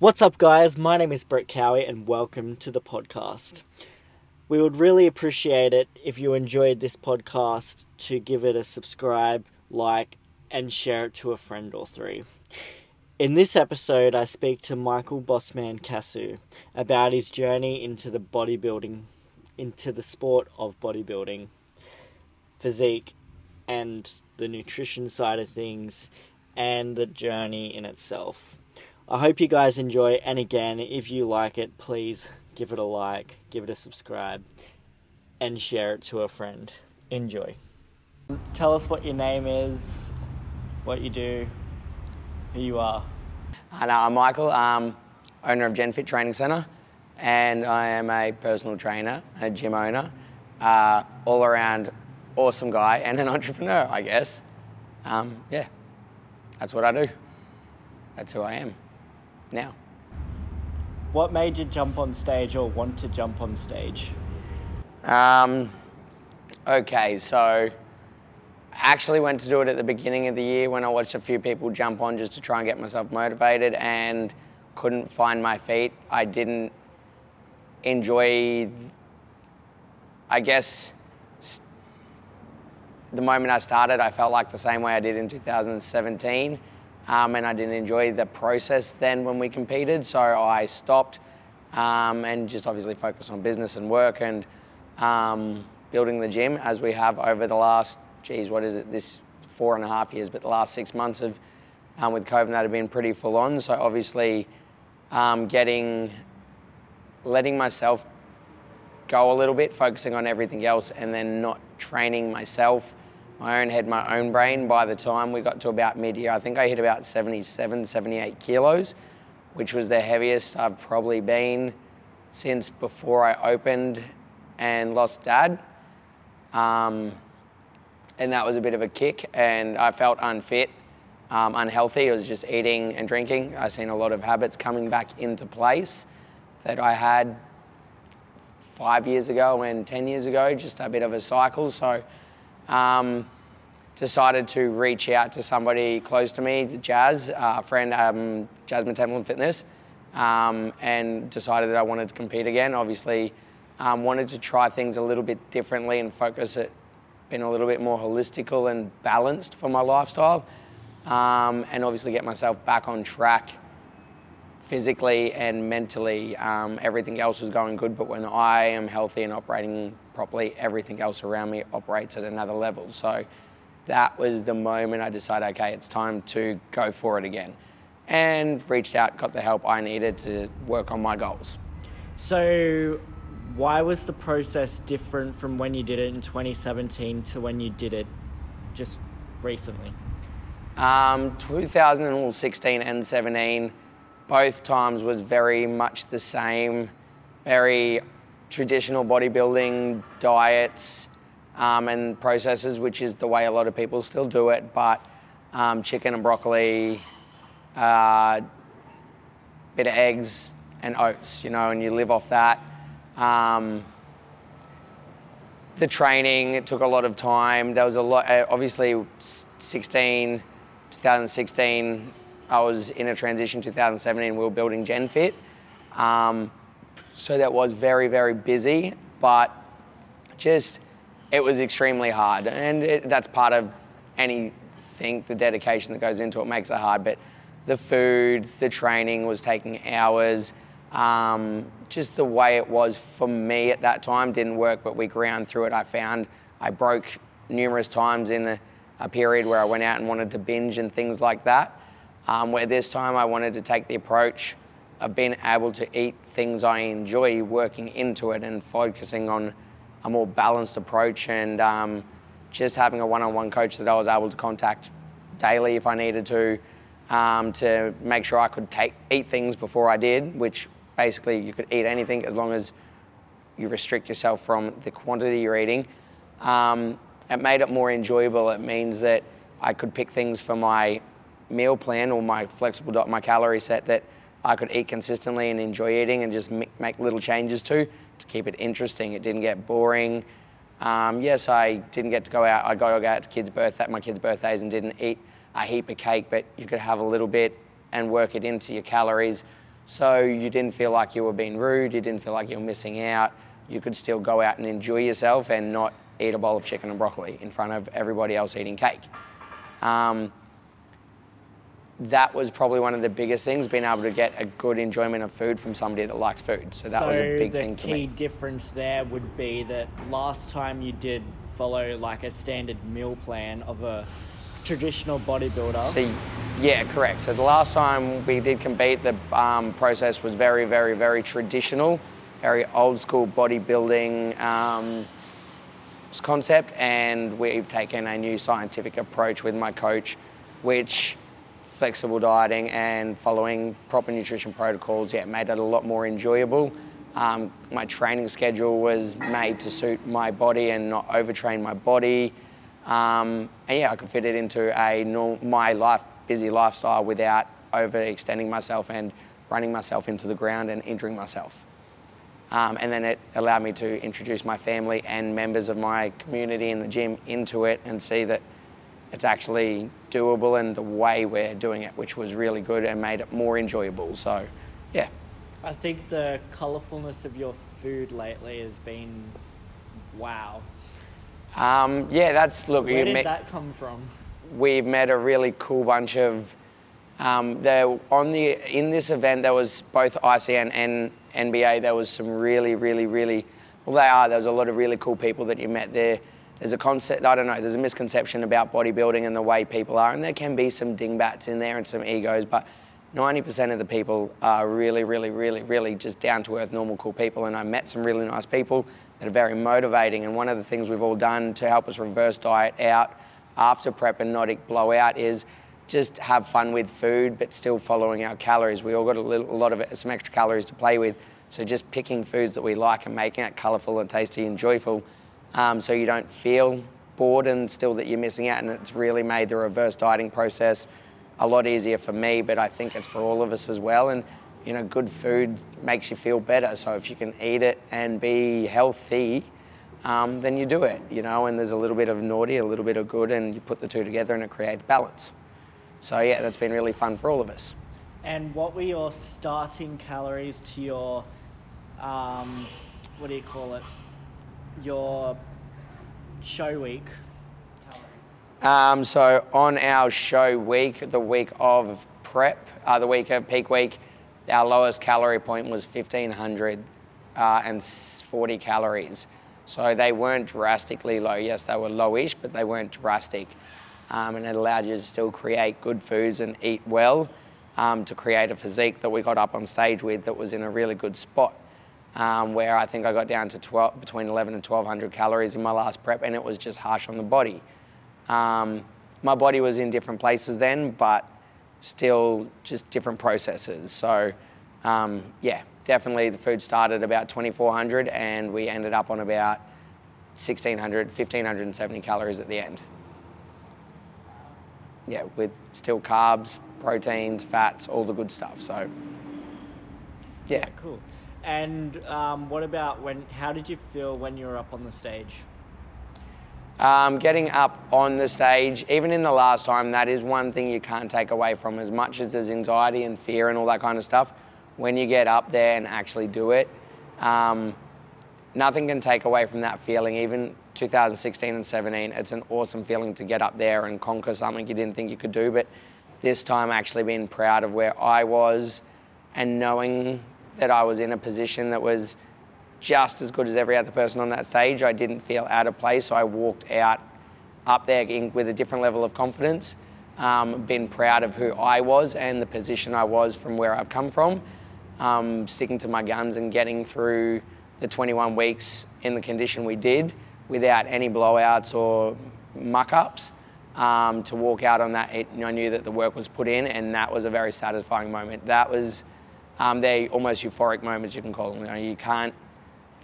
What's up, guys? My name is Brett Cowie, and welcome to the podcast. We would really appreciate it if you enjoyed this podcast to give it a subscribe, like, and share it to a friend or three. In this episode, I speak to Michael Bossman Casu about his journey into the bodybuilding, into the sport of bodybuilding, physique, and the nutrition side of things, and the journey in itself. I hope you guys enjoy, and again, if you like it, please give it a like, give it a subscribe, and share it to a friend. Enjoy. Tell us what your name is, what you do, who you are. And I'm Michael, um, owner of GenFit Training Centre, and I am a personal trainer, a gym owner, uh, all around awesome guy, and an entrepreneur, I guess. Um, yeah, that's what I do. That's who I am now. What made you jump on stage or want to jump on stage? Um, okay, so I actually went to do it at the beginning of the year when I watched a few people jump on just to try and get myself motivated and couldn't find my feet. I didn't enjoy, I guess, the moment I started, I felt like the same way I did in 2017. Um, and I didn't enjoy the process then when we competed, so I stopped um, and just obviously focused on business and work and um, building the gym as we have over the last, geez, what is it, this four and a half years, but the last six months of um, with COVID that have been pretty full on. So obviously, um, getting, letting myself go a little bit, focusing on everything else, and then not training myself my own head, my own brain. By the time we got to about mid-year, I think I hit about 77, 78 kilos, which was the heaviest I've probably been since before I opened and lost dad. Um, and that was a bit of a kick, and I felt unfit, um, unhealthy. I was just eating and drinking. I seen a lot of habits coming back into place that I had five years ago and 10 years ago, just a bit of a cycle. So um, decided to reach out to somebody close to me, Jazz, a friend, um, Jasmine Temple Fitness, um, and decided that I wanted to compete again. Obviously, um, wanted to try things a little bit differently and focus it, being a little bit more holistical and balanced for my lifestyle, um, and obviously get myself back on track physically and mentally. Um, everything else was going good, but when I am healthy and operating properly, everything else around me operates at another level. So that was the moment I decided, okay, it's time to go for it again. And reached out, got the help I needed to work on my goals. So, why was the process different from when you did it in 2017 to when you did it just recently? Um, 2016 and 17, both times was very much the same, very traditional bodybuilding diets um, and processes, which is the way a lot of people still do it. But um, chicken and broccoli, uh, bit of eggs and oats, you know, and you live off that. Um, the training, it took a lot of time. There was a lot, uh, obviously 16, 2016, I was in a transition 2017, we were building GenFit. Um, so that was very, very busy, but just, it was extremely hard. And it, that's part of anything, the dedication that goes into it makes it hard. But the food, the training was taking hours. Um, just the way it was for me at that time didn't work, but we ground through it. I found I broke numerous times in a, a period where I went out and wanted to binge and things like that. Um, where this time I wanted to take the approach of being able to eat things I enjoy, working into it and focusing on a more balanced approach and um, just having a one-on-one coach that I was able to contact daily if I needed to, um, to make sure I could take eat things before I did, which basically you could eat anything as long as you restrict yourself from the quantity you're eating. Um, it made it more enjoyable. It means that I could pick things for my meal plan or my flexible my calorie set that I could eat consistently and enjoy eating and just make little changes to to keep it interesting. It didn't get boring. Um, yes, I didn't get to go out. I got to go out to kids' birthday, my kids' birthdays, and didn't eat a heap of cake, but you could have a little bit and work it into your calories. So you didn't feel like you were being rude, you didn't feel like you were missing out. You could still go out and enjoy yourself and not eat a bowl of chicken and broccoli in front of everybody else eating cake. Um, that was probably one of the biggest things, being able to get a good enjoyment of food from somebody that likes food. So that so was a big the thing for key me. difference there would be that last time you did follow like a standard meal plan of a traditional bodybuilder. See, yeah, correct. So the last time we did compete, the um, process was very, very, very traditional, very old school bodybuilding um, concept, and we've taken a new scientific approach with my coach, which flexible dieting and following proper nutrition protocols, yeah, it made it a lot more enjoyable. Um, my training schedule was made to suit my body and not overtrain my body. Um, and yeah, I could fit it into a norm, my life busy lifestyle without overextending myself and running myself into the ground and injuring myself. Um, and then it allowed me to introduce my family and members of my community in the gym into it and see that it's actually doable and the way we're doing it, which was really good and made it more enjoyable. So, yeah. I think the colourfulness of your food lately has been wow. Um, yeah, that's look. Where did met- that come from? we've met a really cool bunch of. Um, there on the in this event there was both ICN and NBA. There was some really, really, really. Well, they are. There was a lot of really cool people that you met there. There's a concept. I don't know. There's a misconception about bodybuilding and the way people are, and there can be some dingbats in there and some egos, but 90% of the people are really, really, really, really just down to earth, normal, cool people. And I met some really nice people that are very motivating. And one of the things we've all done to help us reverse diet out after prep and not blowout is just have fun with food, but still following our calories. We all got a, little, a lot of it, some extra calories to play with. So just picking foods that we like and making it colourful and tasty and joyful, um, so you don't feel bored and still that you're missing out. And it's really made the reverse dieting process a lot easier for me, but I think it's for all of us as well. And you know, good food makes you feel better. So if you can eat it and be healthy, um, then you do it. You know, and there's a little bit of naughty, a little bit of good, and you put the two together, and it creates balance. So yeah, that's been really fun for all of us. And what were your starting calories to your, um, what do you call it? Your show week. Um, so on our show week, the week of prep, uh, the week of peak week, our lowest calorie point was 1500 uh, and 40 calories. So they weren't drastically low. Yes, they were lowish, but they weren't drastic. Um, and it allowed you to still create good foods and eat well um, to create a physique that we got up on stage with that was in a really good spot. Um, where I think I got down to 12, between 11 and 1200 calories in my last prep, and it was just harsh on the body. Um, my body was in different places then, but still just different processes. So, um, yeah, definitely the food started about 2400 and we ended up on about 1600, 1570 calories at the end. Yeah, with still carbs, proteins, fats, all the good stuff. So, yeah. Cool. And um, what about when? How did you feel when you were up on the stage? Um, getting up on the stage, even in the last time, that is one thing you can't take away from as much as there's anxiety and fear and all that kind of stuff. When you get up there and actually do it, um, nothing can take away from that feeling. Even 2016 and 17, it's an awesome feeling to get up there and conquer something you didn't think you could do. But this time, actually being proud of where I was and knowing that I was in a position that was just as good as every other person on that stage. I didn't feel out of place, so I walked out up there in, with a different level of confidence. Um, been proud of who I was and the position I was from where I've come from. Um, sticking to my guns and getting through the 21 weeks in the condition we did without any blowouts or muck ups. Um, to walk out on that, it, I knew that the work was put in, and that was a very satisfying moment. That was, um, they're almost euphoric moments, you can call them. You, know, you can't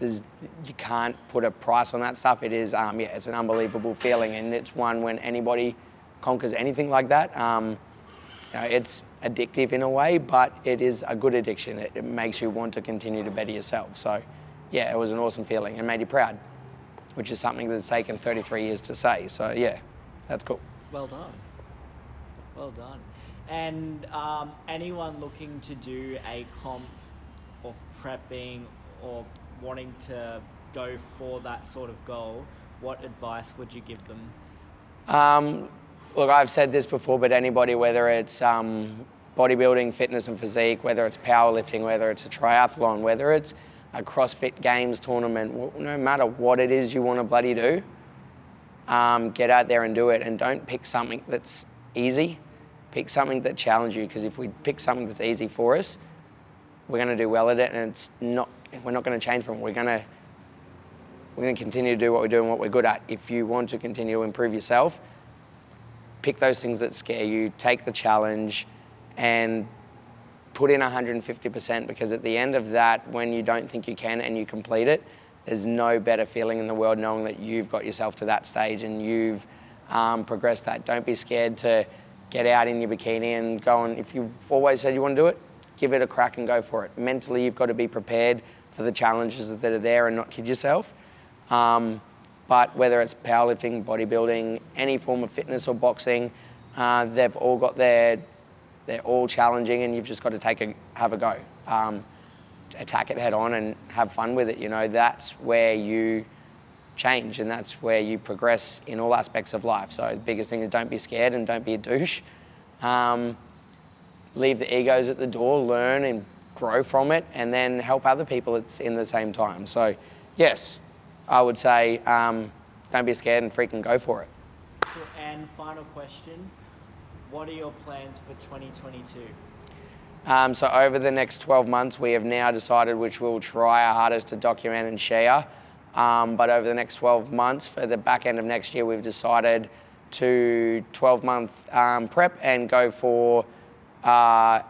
you can't put a price on that stuff. It is, um, yeah, it's an unbelievable feeling, and it's one when anybody conquers anything like that. Um, you know, it's addictive in a way, but it is a good addiction. It, it, makes you want to continue to better yourself. So, yeah, it was an awesome feeling and made you proud, which is something that's taken 33 years to say. So, yeah, that's cool. Well done. Well done. And um, anyone looking to do a comp or prepping or wanting to go for that sort of goal, what advice would you give them? Um, look, I've said this before, but anybody, whether it's um, bodybuilding, fitness and physique, whether it's powerlifting, whether it's a triathlon, whether it's a CrossFit Games tournament, no matter what it is you want to bloody do, um, get out there and do it. And don't pick something that's easy. Pick something that challenges you, because if we pick something that's easy for us, we're going to do well at it, and it's not. We're not going to change from it. We're going to we're going to continue to do what we're doing, what we're good at. If you want to continue to improve yourself, pick those things that scare you, take the challenge, and put in 150% because at the end of that, when you don't think you can and you complete it, there's no better feeling in the world knowing that you've got yourself to that stage and you've um, progressed that. Don't be scared to get out in your bikini and go and if you've always said you want to do it, give it a crack and go for it. Mentally, you've got to be prepared for the challenges that are there and not kid yourself. Um, but whether it's powerlifting, bodybuilding, any form of fitness or boxing, uh, they've all got their, they're all challenging and you've just got to take a, have a go. Um, attack it head on and have fun with it. You know, that's where you change and that's where you progress in all aspects of life. So the biggest thing is don't be scared and don't be a douche. Um, leave the egos at the door, learn and grow from it, and then help other people at in the same time. So, yes, I would say um, don't be scared and freaking go for it. Cool. And final question What are your plans for 2022? Um, so, over the next 12 months, we have now decided which we'll try our hardest to document and share. Um, but over the next 12 months, for the back end of next year, we've decided to 12 month um, prep and go for uh,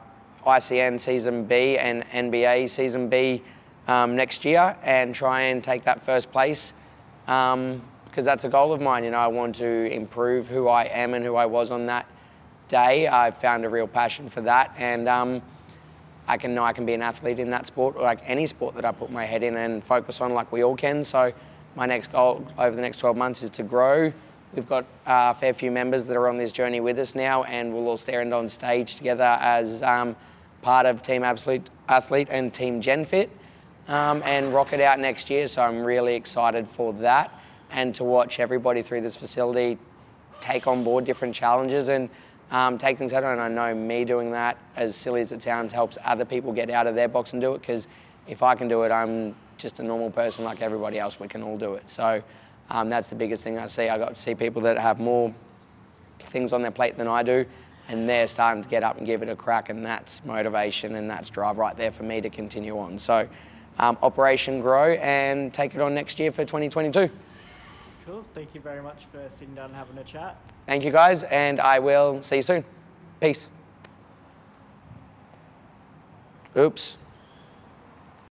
ICN Season B and NBA Season B um, next year and try and take that first place because um, that's a goal of mine. You know, I want to improve who I am and who I was on that day. I found a real passion for that, and um, I can know I can be an athlete in that sport, or like any sport that I put my head in and focus on, like we all can. So, my next goal over the next 12 months is to grow. We've got a fair few members that are on this journey with us now, and we'll all stand on stage together as um, part of Team Absolute Athlete and Team GenFit um, and rock it out next year. So I'm really excited for that and to watch everybody through this facility take on board different challenges and um, take things out. And I know me doing that, as silly as it sounds, helps other people get out of their box and do it because if I can do it, I'm just a normal person like everybody else. We can all do it. So um, that's the biggest thing I see. I got to see people that have more things on their plate than I do, and they're starting to get up and give it a crack, and that's motivation and that's drive right there for me to continue on. So um, Operation Grow and take it on next year for 2022. Cool. Thank you very much for sitting down and having a chat. Thank you guys, and I will see you soon. Peace. Oops.